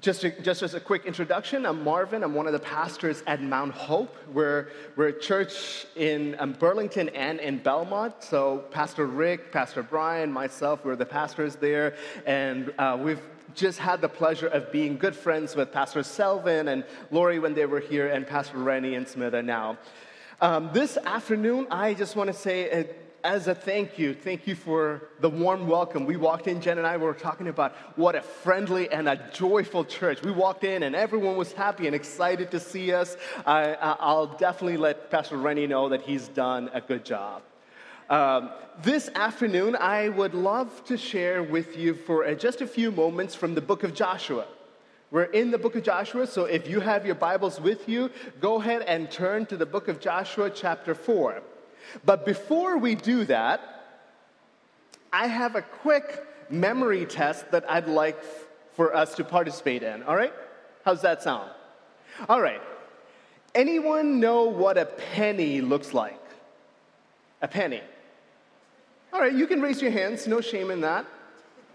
just, to, just as a quick introduction, I'm Marvin. I'm one of the pastors at Mount Hope. We're, we're a church in um, Burlington and in Belmont. So, Pastor Rick, Pastor Brian, myself, we're the pastors there. And uh, we've just had the pleasure of being good friends with Pastor Selvin and Lori when they were here, and Pastor Rennie and Smitha now. Um, this afternoon, I just want to say, uh, as a thank you, thank you for the warm welcome. We walked in, Jen and I were talking about what a friendly and a joyful church. We walked in and everyone was happy and excited to see us. I, will definitely let Pastor Rennie know that he's done a good job. Um, this afternoon, I would love to share with you for just a few moments from the book of Joshua. We're in the book of Joshua, so if you have your Bibles with you, go ahead and turn to the book of Joshua, chapter 4. But before we do that, I have a quick memory test that I'd like for us to participate in. All right? How's that sound? All right. Anyone know what a penny looks like? A penny. All right, you can raise your hands, no shame in that.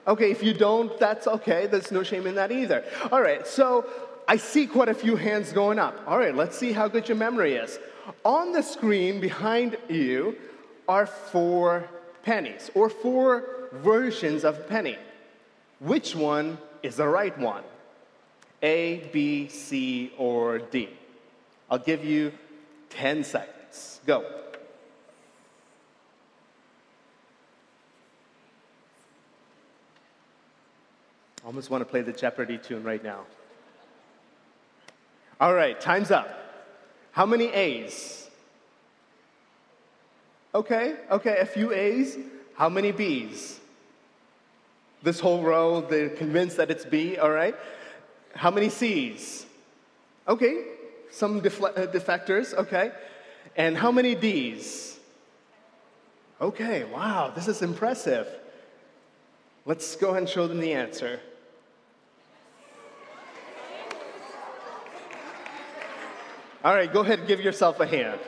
Okay, if you don't, that's okay. There's no shame in that either. All right, so I see quite a few hands going up. All right, let's see how good your memory is. On the screen behind you are four pennies, or four versions of penny. Which one is the right one? A, B, C, or D? I'll give you 10 seconds. Go. Almost want to play the Jeopardy tune right now. All right, time's up. How many A's? Okay, okay, a few A's. How many B's? This whole row, they're convinced that it's B, all right? How many C's? Okay, some defle- uh, defectors, okay. And how many D's? Okay, wow, this is impressive. Let's go ahead and show them the answer. All right, go ahead and give yourself a hand.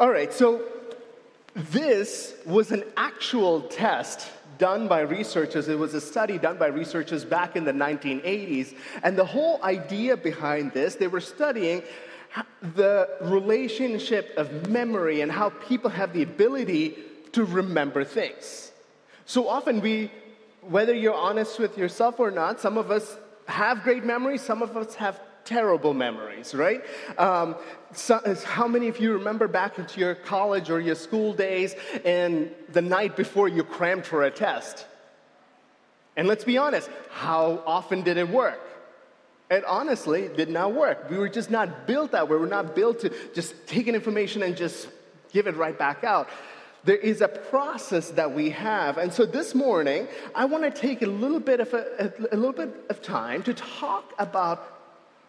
All right, so this was an actual test done by researchers. It was a study done by researchers back in the 1980s. And the whole idea behind this, they were studying the relationship of memory and how people have the ability to remember things. So often we whether you're honest with yourself or not, some of us have great memories, some of us have terrible memories, right? Um, so, how many of you remember back into your college or your school days and the night before you crammed for a test? And let's be honest, how often did it work? It honestly did not work. We were just not built that way. We're not built to just take in information and just give it right back out. There is a process that we have. And so this morning, I want to take a little bit of a, a, little bit of time to talk about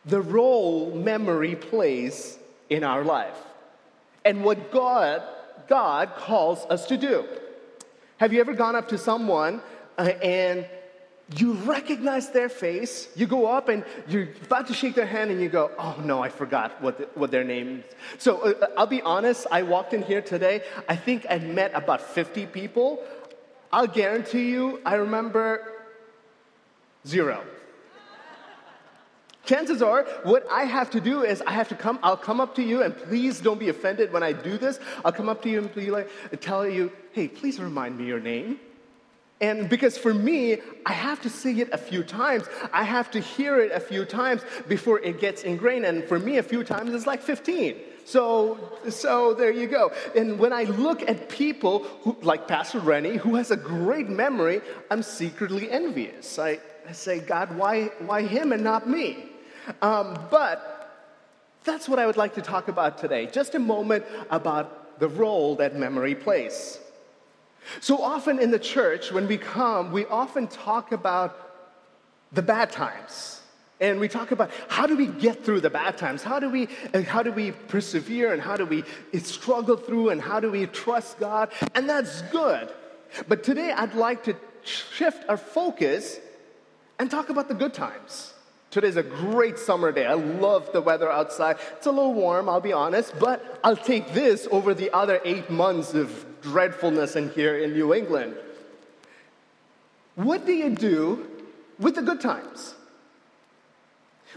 the role memory plays in our life and what God, God calls us to do. Have you ever gone up to someone uh, and you recognize their face, you go up and you're about to shake their hand and you go, oh no, I forgot what, the, what their name is. So uh, I'll be honest, I walked in here today, I think I met about 50 people. I'll guarantee you, I remember zero. Chances are, what I have to do is I have to come, I'll come up to you, and please don't be offended when I do this. I'll come up to you and be like, tell you, hey, please remind me your name. And because for me, I have to see it a few times. I have to hear it a few times before it gets ingrained. And for me, a few times is like 15. So, so there you go. And when I look at people who, like Pastor Rennie, who has a great memory, I'm secretly envious. I, I say, God, why, why him and not me? Um, but that's what I would like to talk about today. Just a moment about the role that memory plays. So often in the church, when we come, we often talk about the bad times. And we talk about how do we get through the bad times? How do we, how do we persevere and how do we struggle through and how do we trust God? And that's good. But today I'd like to shift our focus and talk about the good times Today's a great summer day. I love the weather outside. It's a little warm, I'll be honest, but I'll take this over the other eight months of dreadfulness in here in New England. What do you do with the good times?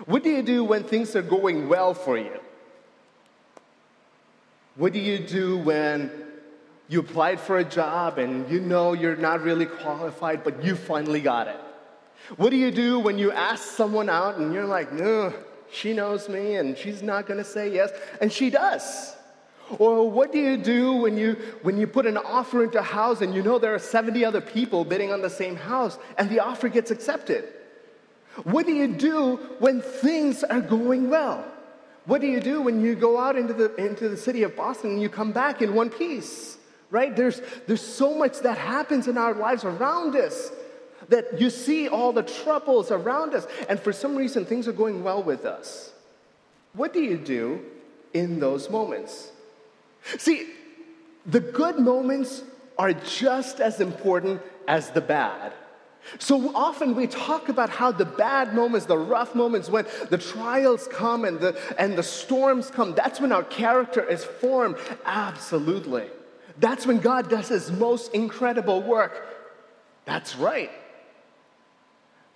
What do you do when things are going well for you? What do you do when you applied for a job and you know you're not really qualified, but you finally got it? What do you do when you ask someone out and you're like, no, she knows me and she's not going to say yes, and she does? Or what do you do when you, when you put an offer into a house and you know there are 70 other people bidding on the same house and the offer gets accepted? What do you do when things are going well? What do you do when you go out into the, into the city of Boston and you come back in one piece? Right? There's, there's so much that happens in our lives around us that you see all the troubles around us, and for some reason things are going well with us. What do you do in those moments? See, the good moments are just as important as the bad. So often we talk about how the bad moments, the rough moments, when the trials come and the, and the storms come, that's when our character is formed. Absolutely. That's when God does his most incredible work. That's right.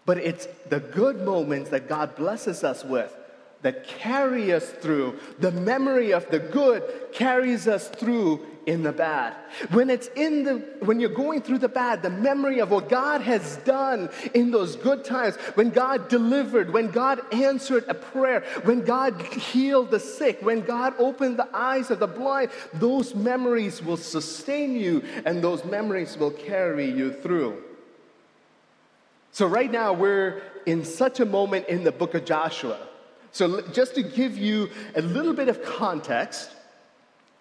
But it's the good moments that God blesses us with that carry us through. The memory of the good carries us through in the bad. When it's in the when you're going through the bad, the memory of what God has done in those good times, when God delivered, when God answered a prayer, when God healed the sick, when God opened the eyes of the blind, those memories will sustain you and those memories will carry you through. So, right now, we're in such a moment in the book of Joshua. So, just to give you a little bit of context,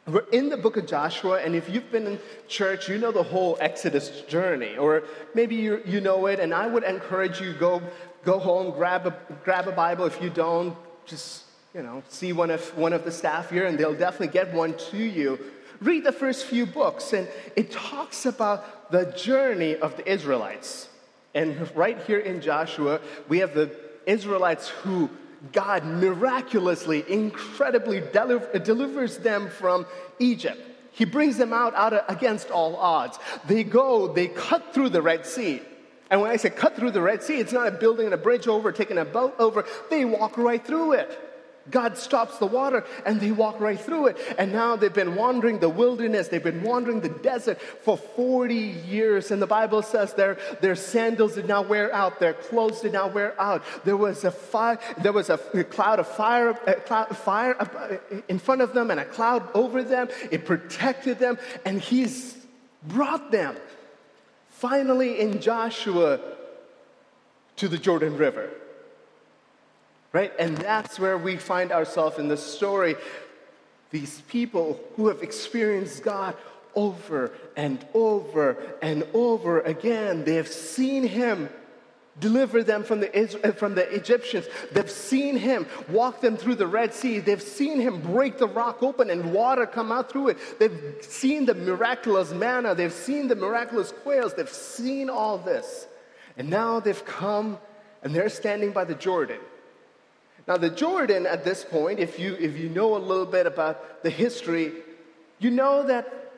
we're in the book of Joshua, and if you've been in church, you know the whole Exodus journey, or maybe you, you know it, and I would encourage you go, go home, grab a, grab a Bible. If you don't, just you know, see one of, one of the staff here, and they'll definitely get one to you. Read the first few books, and it talks about the journey of the Israelites. And right here in Joshua, we have the Israelites who God miraculously, incredibly uh, delivers them from Egypt. He brings them out, out of, against all odds. They go, they cut through the Red Sea. And when I say cut through the Red Sea, it's not a building and a bridge over, taking a boat over. They walk right through it. God stops the water and they walk right through it. And now they've been wandering the wilderness, they've been wandering the desert for 40 years. And the Bible says their, their sandals did not wear out, their clothes did not wear out. There was a fire, there was a cloud of fire, a cloud fire uh, in front of them and a cloud over them. It protected them, and He's brought them finally in Joshua to the Jordan River right? And that's where we find ourselves in the story. These people who have experienced God over and over and over again, they have seen Him deliver them from the, from the Egyptians. They've seen him walk them through the Red Sea. They've seen him break the rock open and water come out through it. They've seen the miraculous manna. They've seen the miraculous quails. They've seen all this. And now they've come and they're standing by the Jordan. Now, the Jordan at this point, if you, if you know a little bit about the history, you know that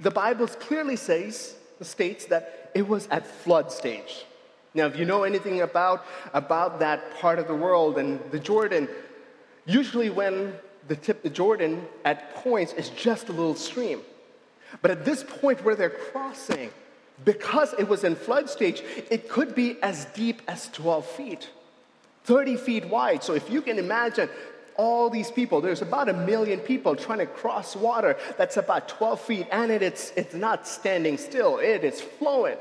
the Bible clearly says, states that it was at flood stage. Now, if you know anything about, about that part of the world and the Jordan, usually when the tip the Jordan at points is just a little stream. But at this point where they're crossing, because it was in flood stage, it could be as deep as 12 feet. 30 feet wide. So if you can imagine all these people, there's about a million people trying to cross water that's about 12 feet, and it, it's, it's not standing still, it is flowing.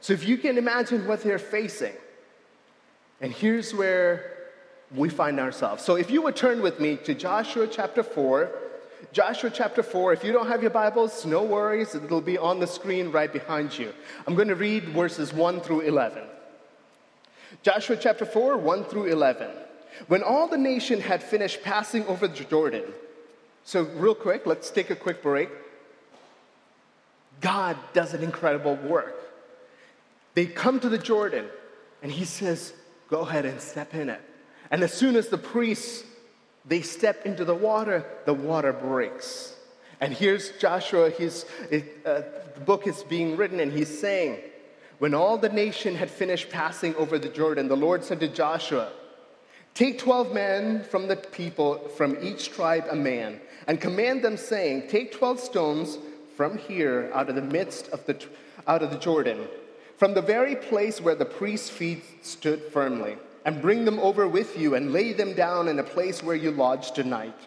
So if you can imagine what they're facing, and here's where we find ourselves. So if you would turn with me to Joshua chapter 4, Joshua chapter 4, if you don't have your Bibles, no worries, it'll be on the screen right behind you. I'm going to read verses 1 through 11. Joshua chapter 4, 1 through 11. When all the nation had finished passing over the Jordan, so real quick, let's take a quick break. God does an incredible work. They come to the Jordan, and he says, go ahead and step in it. And as soon as the priests they step into the water, the water breaks. And here's Joshua, his, uh, the book is being written, and he's saying, When all the nation had finished passing over the Jordan, the Lord said to Joshua, Take 12 men from the people, from each tribe a man, and command them, saying, Take 12 stones from here out of the midst of the, out of the Jordan, from the very place where the priest's feet stood firmly and bring them over with you and lay them down in a place where you lodge tonight.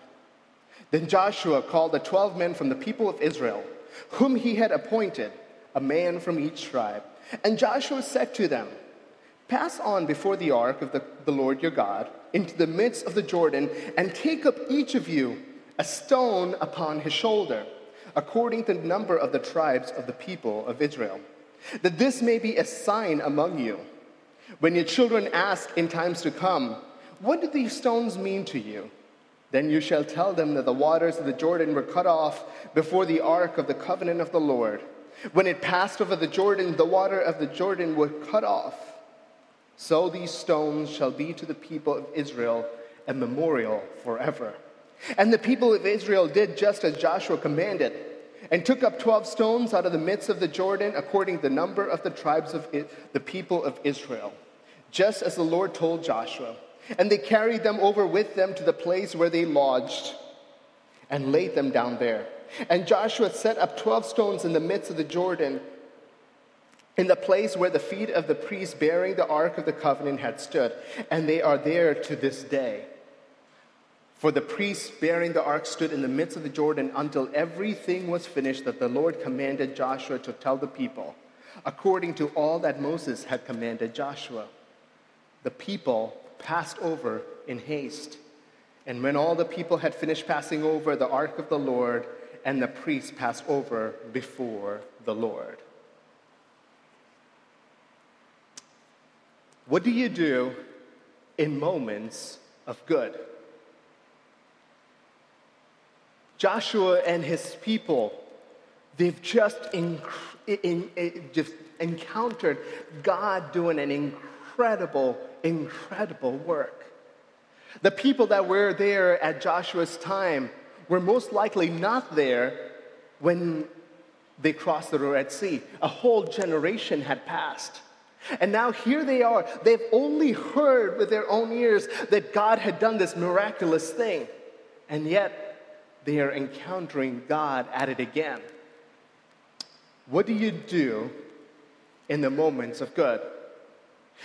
Then Joshua called the twelve men from the people of Israel, whom he had appointed, a man from each tribe. And Joshua said to them, Pass on before the ark of the, the Lord your God into the midst of the Jordan, and take up each of you a stone upon his shoulder, according to the number of the tribes of the people of Israel, that this may be a sign among you when your children ask in times to come, What do these stones mean to you? Then you shall tell them that the waters of the Jordan were cut off before the ark of the covenant of the Lord. When it passed over the Jordan, the water of the Jordan were cut off. So these stones shall be to the people of Israel a memorial forever. And the people of Israel did just as Joshua commanded and took up 12 stones out of the midst of the Jordan, according to the number of the tribes of it, the people of Israel, just as the Lord told Joshua. And they carried them over with them to the place where they lodged and laid them down there. And Joshua set up 12 stones in the midst of the Jordan, in the place where the feet of the priests bearing the ark of the covenant had stood. And they are there to this day. For the priests bearing the ark stood in the midst of the Jordan until everything was finished that the Lord commanded Joshua to tell the people, according to all that Moses had commanded Joshua. The people passed over in haste. And when all the people had finished passing over, the ark of the Lord and the priests pass over before the Lord. What do you do in moments of good? Joshua and his people, they've just, in, in, in, just encountered God doing an incredible, incredible work. The people that were there at Joshua's time were most likely not there when they crossed the Red Sea. A whole generation had passed. And now here they are. They've only heard with their own ears that God had done this miraculous thing. And yet, they are encountering God at it again. What do you do in the moments of good?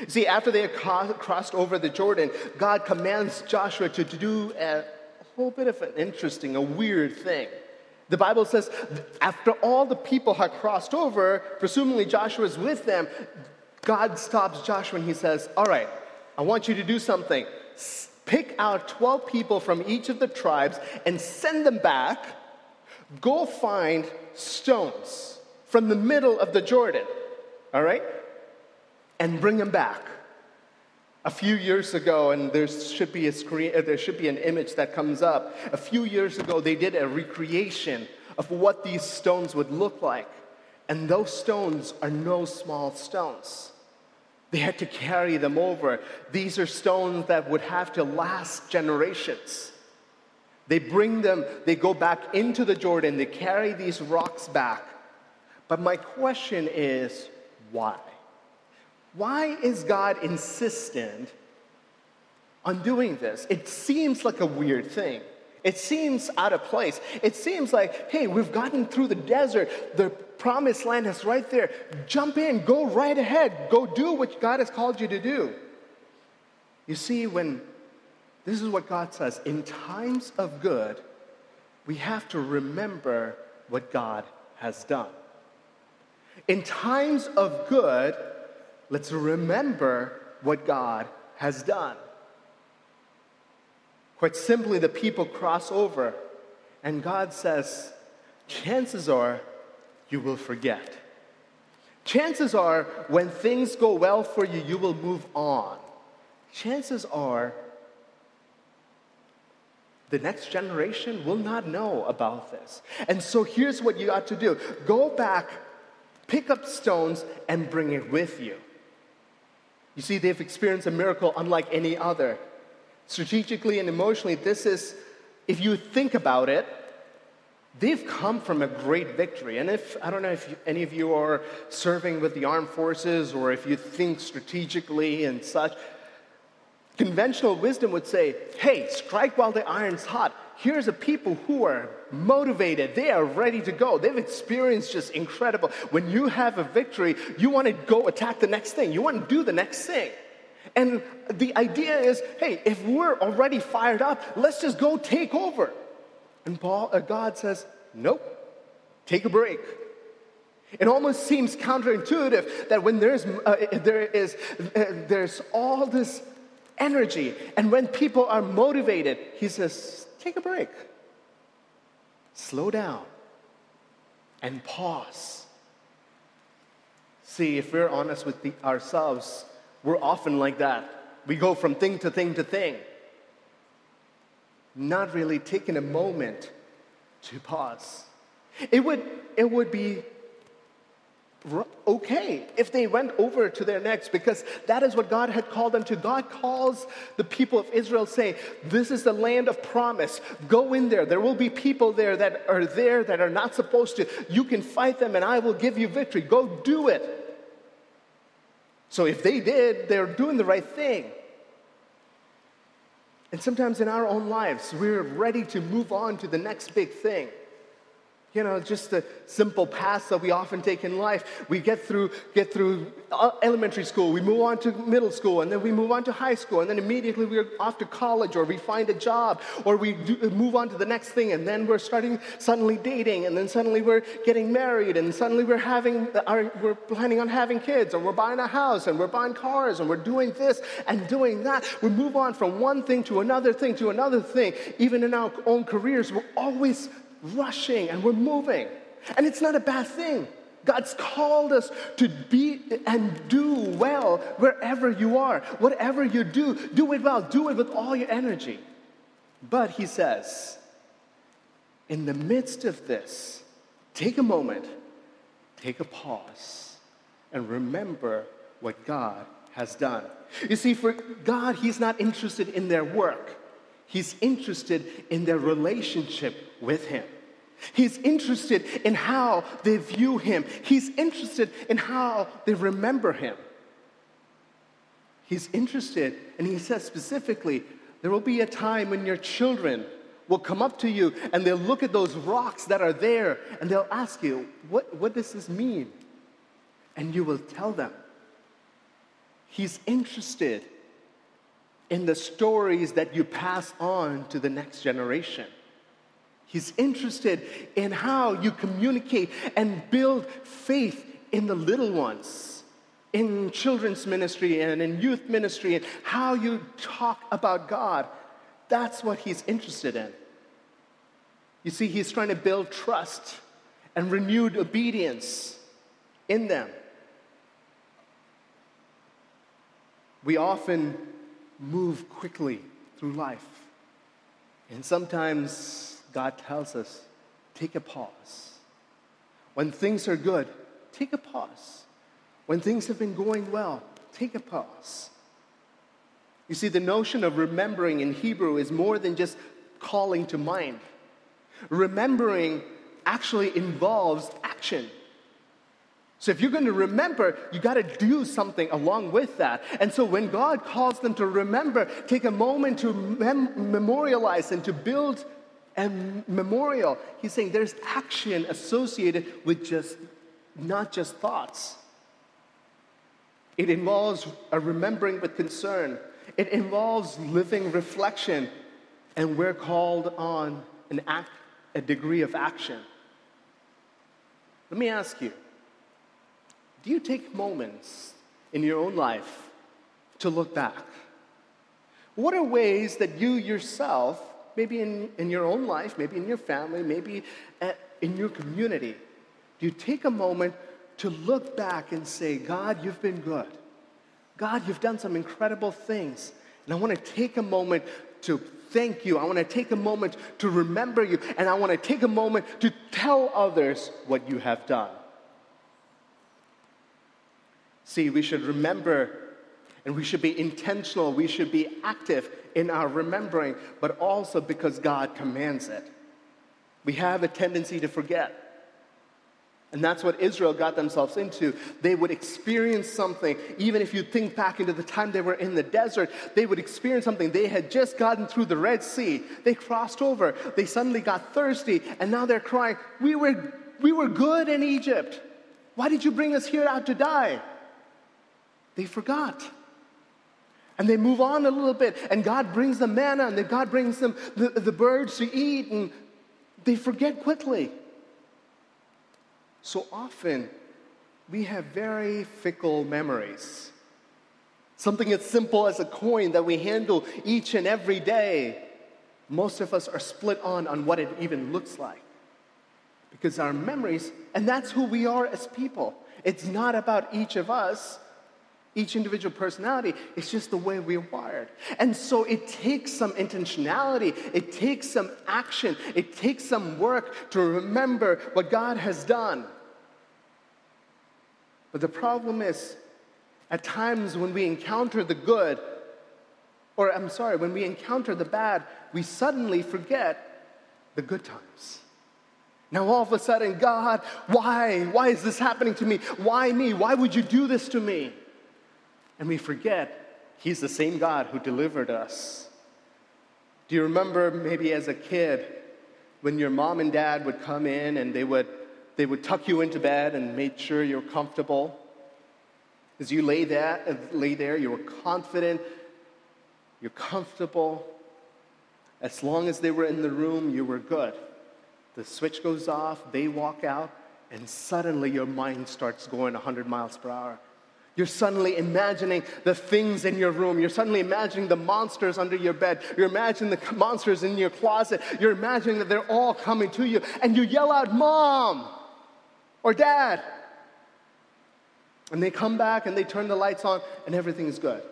See, after they had crossed over the Jordan, God commands Joshua to do uh, whole bit of an interesting, a weird thing. The Bible says, after all the people had crossed over, presumably Joshua is with them, God stops Joshua and he says, All right, I want you to do something pick out 12 people from each of the tribes and send them back. Go find stones from the middle of the Jordan, all right? And bring them back. A few years ago, and there should be a screen, uh, there should be an image that comes up. A few years ago, they did a recreation of what these stones would look like. And those stones are no small stones. They had to carry them over. These are stones that would have to last generations. They bring them, they go back into the Jordan, they carry these rocks back. But my question is why? Why is God insistent on doing this? It seems like a weird thing. It seems out of place. It seems like, hey, we've gotten through the desert. The promised land is right there. Jump in, go right ahead, go do what God has called you to do. You see, when this is what God says in times of good, we have to remember what God has done. In times of good, let's remember what God has done. Quite simply, the people cross over, and God says, chances are you will forget. Chances are when things go well for you, you will move on. Chances are the next generation will not know about this. And so here's what you ought to do go back, pick up stones, and bring it with you. You see, they've experienced a miracle unlike any other. Strategically and emotionally, this is, if you think about it, they've come from a great victory. And if, I don't know if you, any of you are serving with the armed forces or if you think strategically and such, conventional wisdom would say, hey, strike while the iron's hot. Here's a people who are motivated. They are ready to go. They've experienced just incredible. When you have a victory, you want to go attack the next thing. You want to do the next thing. And the idea is, hey, if we're already fired up, let's just go take over. And Paul, uh, God says, nope, take a break. It almost seems counterintuitive that when there's, uh, there is, uh, there's all this energy, and when people are motivated, he says, take a break, slow down, and pause. See, if we're honest with the, ourselves, we're often like that. We go from thing to thing to thing not really taking a moment to pause. It would, it would be okay if they went over to their next because that is what God had called them to. God calls the people of Israel, say, This is the land of promise. Go in there. There will be people there that are there that are not supposed to. You can fight them and I will give you victory. Go do it. So if they did, they're doing the right thing. And sometimes in our own lives, we're ready to move on to the next big thing. You know, just the simple paths that we often take in life. We get through, get through uh, elementary school, we move on to middle school, and then we move on to high school, and then immediately we're off to college, or we find a job, or we do, uh, move on to the next thing, and then we're starting suddenly dating, and then suddenly we're getting married, and suddenly we're having, our, we're planning on having kids, or we're buying a house, and we're buying cars, and we're doing this and doing that. We move on from one thing to another thing to another thing. Even in our own careers, we're always rushing and we're moving. And it's not a bad thing. God's called us to be and do well wherever you are. Whatever you do, do it well. Do it with all your energy. But he says, in the midst of this, take a moment, take a pause, and remember what God has done. You see, for God, He's not interested in their work, He's interested in their relationship with Him. He's interested in how they view him. He's interested in how they remember him. He's interested, and he says specifically, there will be a time when your children will come up to you and they'll look at those rocks that are there and they'll ask you, What, what does this mean? And you will tell them. He's interested in the stories that you pass on to the next generation. He's interested in how you communicate and build faith in the little ones, in children's ministry and in youth ministry, and how you talk about God. That's what he's interested in. You see, he's trying to build trust and renewed obedience in them. We often move quickly through life, and sometimes God tells us take a pause. When things are good, take a pause. When things have been going well, take a pause. You see, the notion of remembering in Hebrew is more than just calling to mind. Remembering actually involves action. So if you're going to remember, you got to do something along with that. And so when God calls them to remember, take a moment to mem- memorialize and to build and memorial. He's saying there's action associated with just not just thoughts. It involves a remembering with concern. It involves living reflection, and we're called on an act, a degree of action. Let me ask you do you take moments in your own life to look back? What are ways that you yourself maybe in, in your own life, maybe in your family, maybe at, in your community, do you take a moment to look back and say, God, you've been good. God, you've done some incredible things. And I want to take a moment to thank you. I want to take a moment to remember you. And I want to take a moment to tell others what you have done. See, we should remember And we should be intentional, we should be active in our remembering, but also because God commands it. We have a tendency to forget. And that's what Israel got themselves into. They would experience something, even if you think back into the time they were in the desert, they would experience something. They had just gotten through the Red Sea. They crossed over. They suddenly got thirsty, and now they're crying, We were, we were good in Egypt. Why did you bring us here out to die? They forgot. And they move on a little bit, and God brings them manna, and God brings them the, the birds to eat, and they forget quickly. So often, we have very fickle memories. Something as simple as a coin that we handle each and every day. Most of us are split on on what it even looks like. Because our memories, and that's who we are as people. It's not about each of us, each individual personality, it's just the way we're wired. And so it takes some intentionality, it takes some action, it takes some work to remember what God has done. But the problem is, at times when we encounter the good, or I'm sorry, when we encounter the bad, we suddenly forget the good times. Now, all of a sudden, God, why? Why is this happening to me? Why me? Why would you do this to me? And we forget He's the same God who delivered us. Do you remember maybe as a kid when your mom and dad would come in and they would, they would tuck you into bed and make sure you're comfortable? As you lay there, lay there, you were confident, you're comfortable. As long as they were in the room, you were good. The switch goes off, they walk out, and suddenly your mind starts going 100 miles per hour. You're suddenly imagining the things in your room. You're suddenly imagining the monsters under your bed. You're imagining the monsters in your closet. You're imagining that they're all coming to you. And you yell out, Mom or Dad. And they come back and they turn the lights on and everything is good.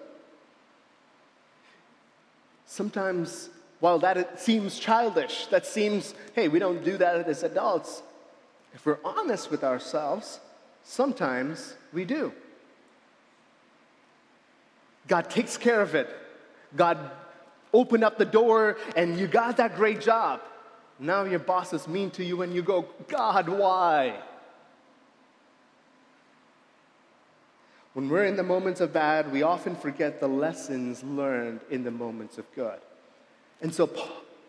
Sometimes, while that seems childish, that seems, hey, we don't do that as adults. If we're honest with ourselves, sometimes we do. God takes care of it. God opened up the door and you got that great job. Now your boss is mean to you and you go, God, why? When we're in the moments of bad, we often forget the lessons learned in the moments of good. And so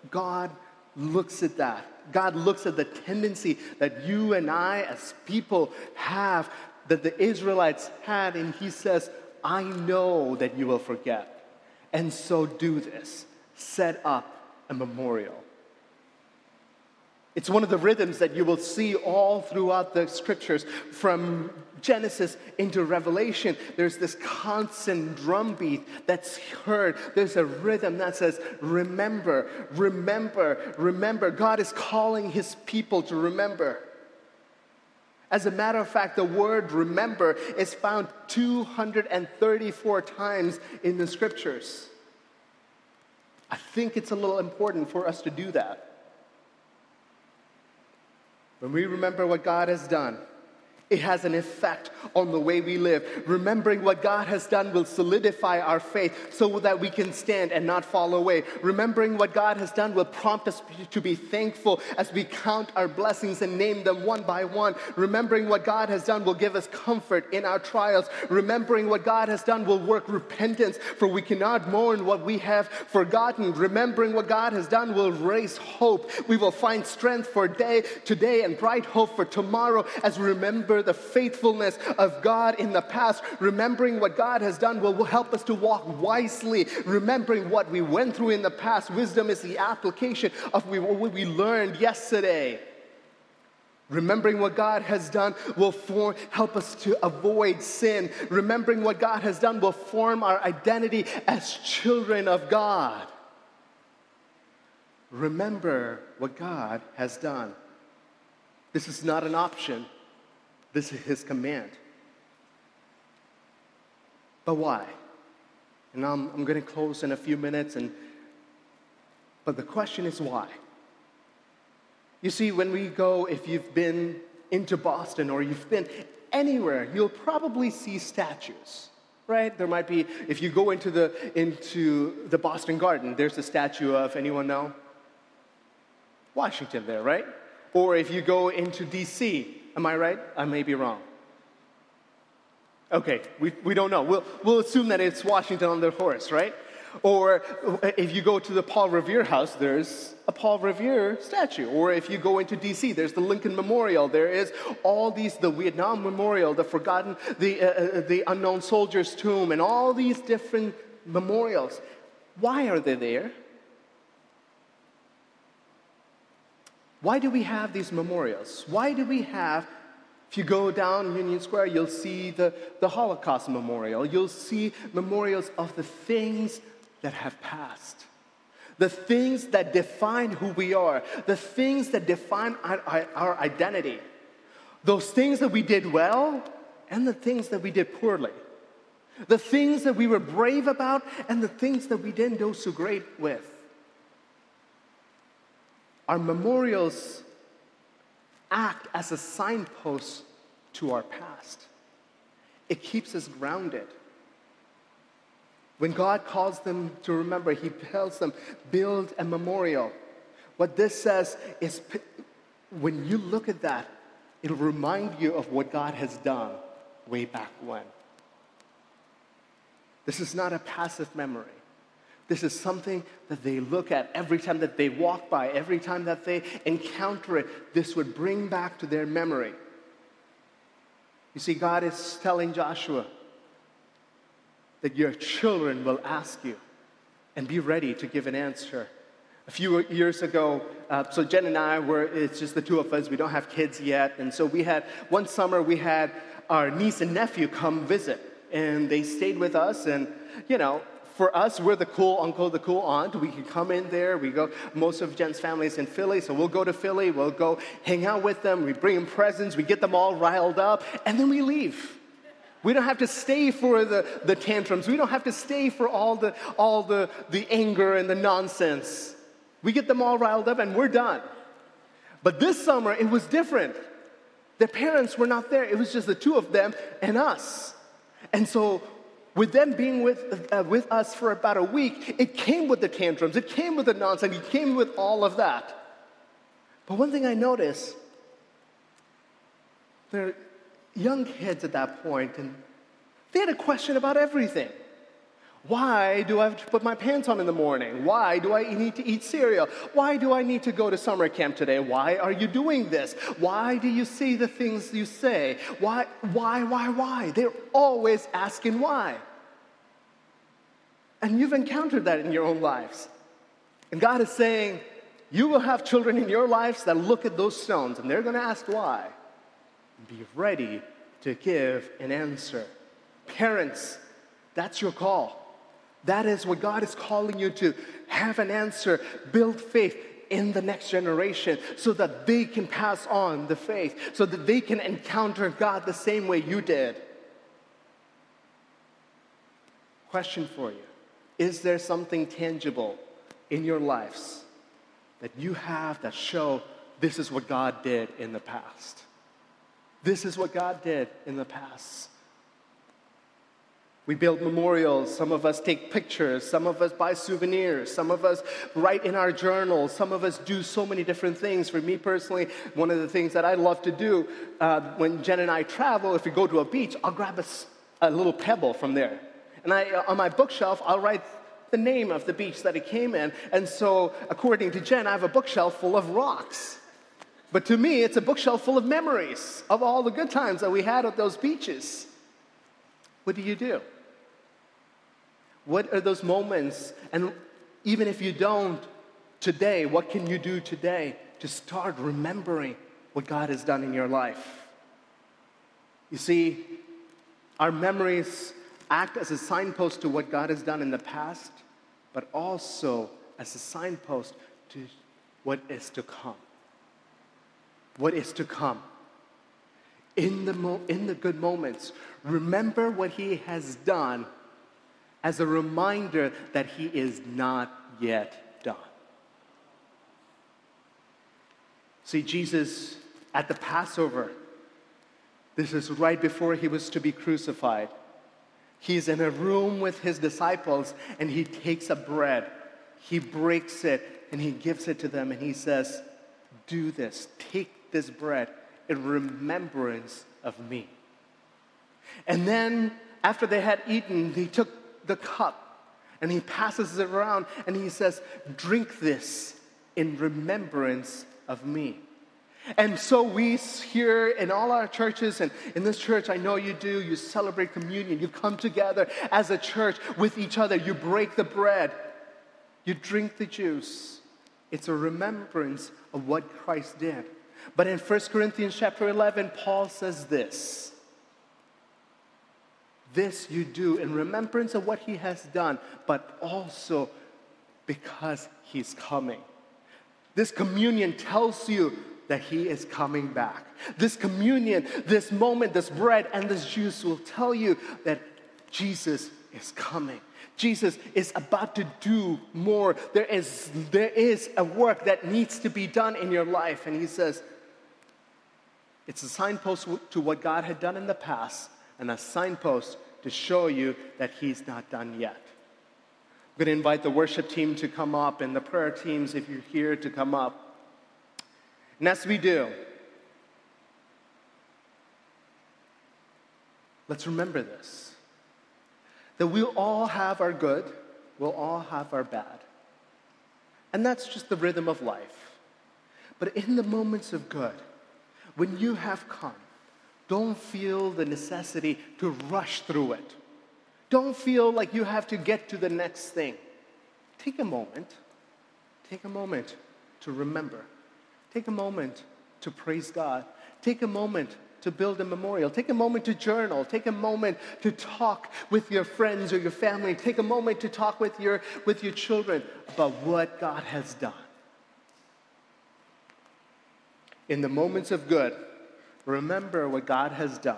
God looks at that. God looks at the tendency that you and I, as people, have, that the Israelites had, and He says, I know that you will forget. And so do this set up a memorial. It's one of the rhythms that you will see all throughout the scriptures from Genesis into Revelation. There's this constant drumbeat that's heard. There's a rhythm that says, Remember, remember, remember. God is calling his people to remember. As a matter of fact, the word remember is found 234 times in the scriptures. I think it's a little important for us to do that. When we remember what God has done, it has an effect on the way we live. Remembering what God has done will solidify our faith so that we can stand and not fall away. Remembering what God has done will prompt us to be thankful as we count our blessings and name them one by one. Remembering what God has done will give us comfort in our trials. Remembering what God has done will work repentance, for we cannot mourn what we have forgotten. Remembering what God has done will raise hope. We will find strength for day today and bright hope for tomorrow as we remember the faithfulness of God in the past. Remembering what God has done will help us to walk wisely. Remembering what we went through in the past. Wisdom is the application of what we learned yesterday. Remembering what God has done will form, help us to avoid sin. Remembering what God has done will form our identity as children of God. Remember what God has done. This is not an option. This is his command. But why? And I'm, I'm going to close in a few minutes, and, but the question is why? You see, when we go, if you've been into Boston or you've been anywhere, you'll probably see statues. right? There might be, if you go into the, into the Boston Garden, there's a statue of, anyone know? Washington there, right? Or if you go into DC, am I right? I may be wrong. Okay, we, we don't know. We'll, we'll assume that it's Washington on the horse, right? Or if you go to the Paul Revere house, there's a Paul Revere statue. Or if you go into DC, there's the Lincoln Memorial. There is all these, the Vietnam Memorial, the forgotten, the, uh, uh the unknown soldier's tomb, and all these different memorials. Why are they there? Why do we have these memorials? Why do we have, if you go down Union Square, you'll see the, the Holocaust Memorial. You'll see memorials of the things that have passed, the things that define who we are, the things that define our, our, our identity, those things that we did well and the things that we did poorly, the things that we were brave about and the things that we didn't do so great with. Our memorials act as a signpost to our past. It keeps us grounded. When God calls them to remember, He tells them, build a memorial. What this says is when you look at that, it'll remind you of what God has done way back when. This is not a passive memory. This is something that they look at every time that they walk by, every time that they encounter it. This would bring back to their memory. You see, God is telling Joshua that your children will ask you and be ready to give an answer. A few years ago, uh, so Jen and I were, it's just the two of us, we don't have kids yet. And so we had, one summer, we had our niece and nephew come visit. And they stayed with us. And, you know, for us, we're the cool uncle, the cool aunt. We can come in there. We go, most of Jen's family is in Philly, so we'll go to Philly. We'll go hang out with them. We bring them presents. We get them all riled up, and then we leave. We don't have to stay for the, the tantrums. We don't have to stay for all the, all the, the anger and the nonsense. We get them all riled up and we're done. But this summer, it was different. Their parents were not there. It was just the two of them and us. And so with them being with, uh, with us for about a week, it came with the tantrums, it came with the nonsense, it came with all of that. But one thing I noticed, they're young kids at that point, and they had a question about everything. Why do I have to put my pants on in the morning? Why do I need to eat cereal? Why do I need to go to summer camp today? Why are you doing this? Why do you say the things you say? Why, why, why, why? They're always asking why. And you've encountered that in your own lives. And God is saying, you will have children in your lives that look at those stones and they're going to ask why. Be ready to give an answer. Parents, that's your call. That is what God is calling you to have an answer, build faith in the next generation so that they can pass on the faith, so that they can encounter God the same way you did. Question for you Is there something tangible in your lives that you have that show this is what God did in the past? This is what God did in the past. We build memorials. Some of us take pictures. Some of us buy souvenirs. Some of us write in our journals. Some of us do so many different things. For me personally, one of the things that I love to do uh, when Jen and I travel, if we go to a beach, I'll grab a, a little pebble from there. And I, uh, on my bookshelf, I'll write the name of the beach that it came in. And so, according to Jen, I have a bookshelf full of rocks. But to me, it's a bookshelf full of memories of all the good times that we had at those beaches. What do you do? What are those moments? And even if you don't today, what can you do today to start remembering what God has done in your life? You see, our memories act as a signpost to what God has done in the past, but also as a signpost to what is to come. What is to come. In the, mo- in the good moments, remember what He has done as a reminder that he is not yet done. See, Jesus at the Passover, this is right before he was to be crucified. He's in a room with his disciples and he takes a bread, he breaks it, and he gives it to them and he says, Do this, take this bread in remembrance of me. And then, after they had eaten, he took the cup and he passes it around and he says, Drink this in remembrance of me. And so we here in all our churches, and in this church, I know you do, you celebrate communion. You come together as a church with each other. You break the bread, you drink the juice. It's a remembrance of what Christ did. But in 1 Corinthians chapter 11, Paul says this This you do in remembrance of what he has done, but also because he's coming. This communion tells you that he is coming back. This communion, this moment, this bread, and this juice will tell you that Jesus is coming. Jesus is about to do more. There is, there is a work that needs to be done in your life. And he says, it's a signpost to what God had done in the past and a signpost to show you that he's not done yet. I'm going to invite the worship team to come up and the prayer teams, if you're here, to come up. And as we do, let's remember this that we'll all have our good, we'll all have our bad. And that's just the rhythm of life. But in the moments of good, when you have come, don't feel the necessity to rush through it. Don't feel like you have to get to the next thing. Take a moment. Take a moment to remember. Take a moment to praise God. Take a moment to build a memorial. Take a moment to journal. Take a moment to talk with your friends or your family. Take a moment to talk with your, with your children about what God has done. In the moments of good, remember what God has done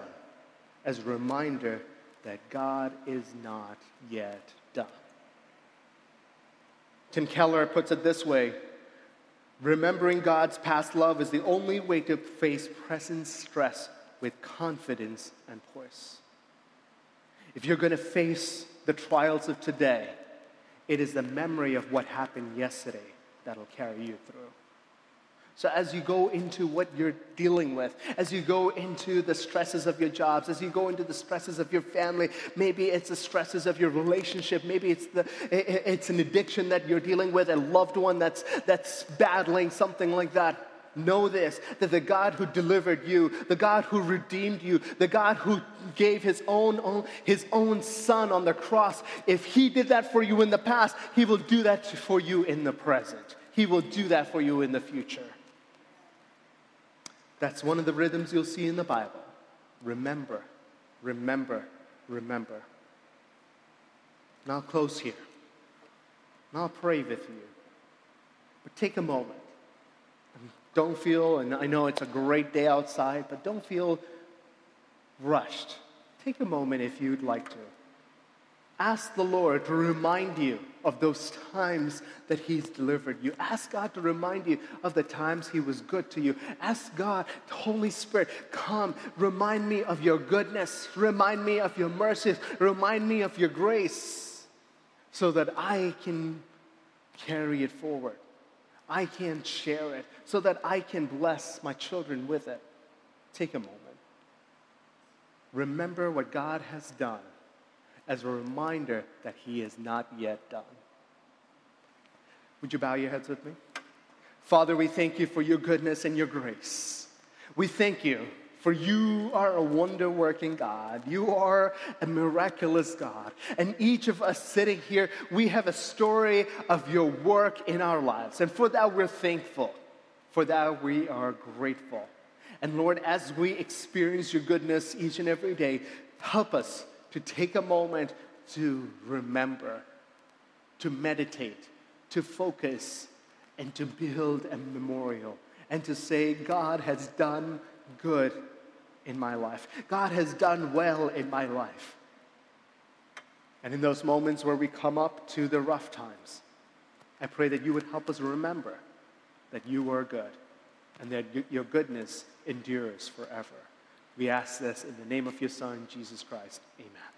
as a reminder that God is not yet done. Tim Keller puts it this way Remembering God's past love is the only way to face present stress with confidence and poise. If you're going to face the trials of today, it is the memory of what happened yesterday that'll carry you through. So, as you go into what you're dealing with, as you go into the stresses of your jobs, as you go into the stresses of your family, maybe it's the stresses of your relationship, maybe it's, the, it's an addiction that you're dealing with, a loved one that's, that's battling something like that. Know this that the God who delivered you, the God who redeemed you, the God who gave his own, own, his own son on the cross, if he did that for you in the past, he will do that for you in the present. He will do that for you in the future. That's one of the rhythms you'll see in the Bible. Remember, remember, remember. Now, I'll close here. And I'll pray with you. But take a moment. Don't feel, and I know it's a great day outside, but don't feel rushed. Take a moment if you'd like to. Ask the Lord to remind you of those times that He's delivered you. Ask God to remind you of the times He was good to you. Ask God, Holy Spirit, come, remind me of your goodness, remind me of your mercies, remind me of your grace, so that I can carry it forward. I can share it, so that I can bless my children with it. Take a moment. Remember what God has done as a reminder that He is not yet done. Would you bow your heads with me? Father, we thank you for your goodness and your grace. We thank you for you are a wonder working God. You are a miraculous God. And each of us sitting here, we have a story of your work in our lives. And for that, we're thankful. For that, we are grateful. And Lord, as we experience your goodness each and every day, help us to take a moment to remember, to meditate, to focus, and to build a memorial, and to say, God has done good in my life. God has done well in my life. And in those moments where we come up to the rough times, I pray that you would help us remember that you are good and that your goodness endures forever. We ask this in the name of your Son, Jesus Christ. Amen.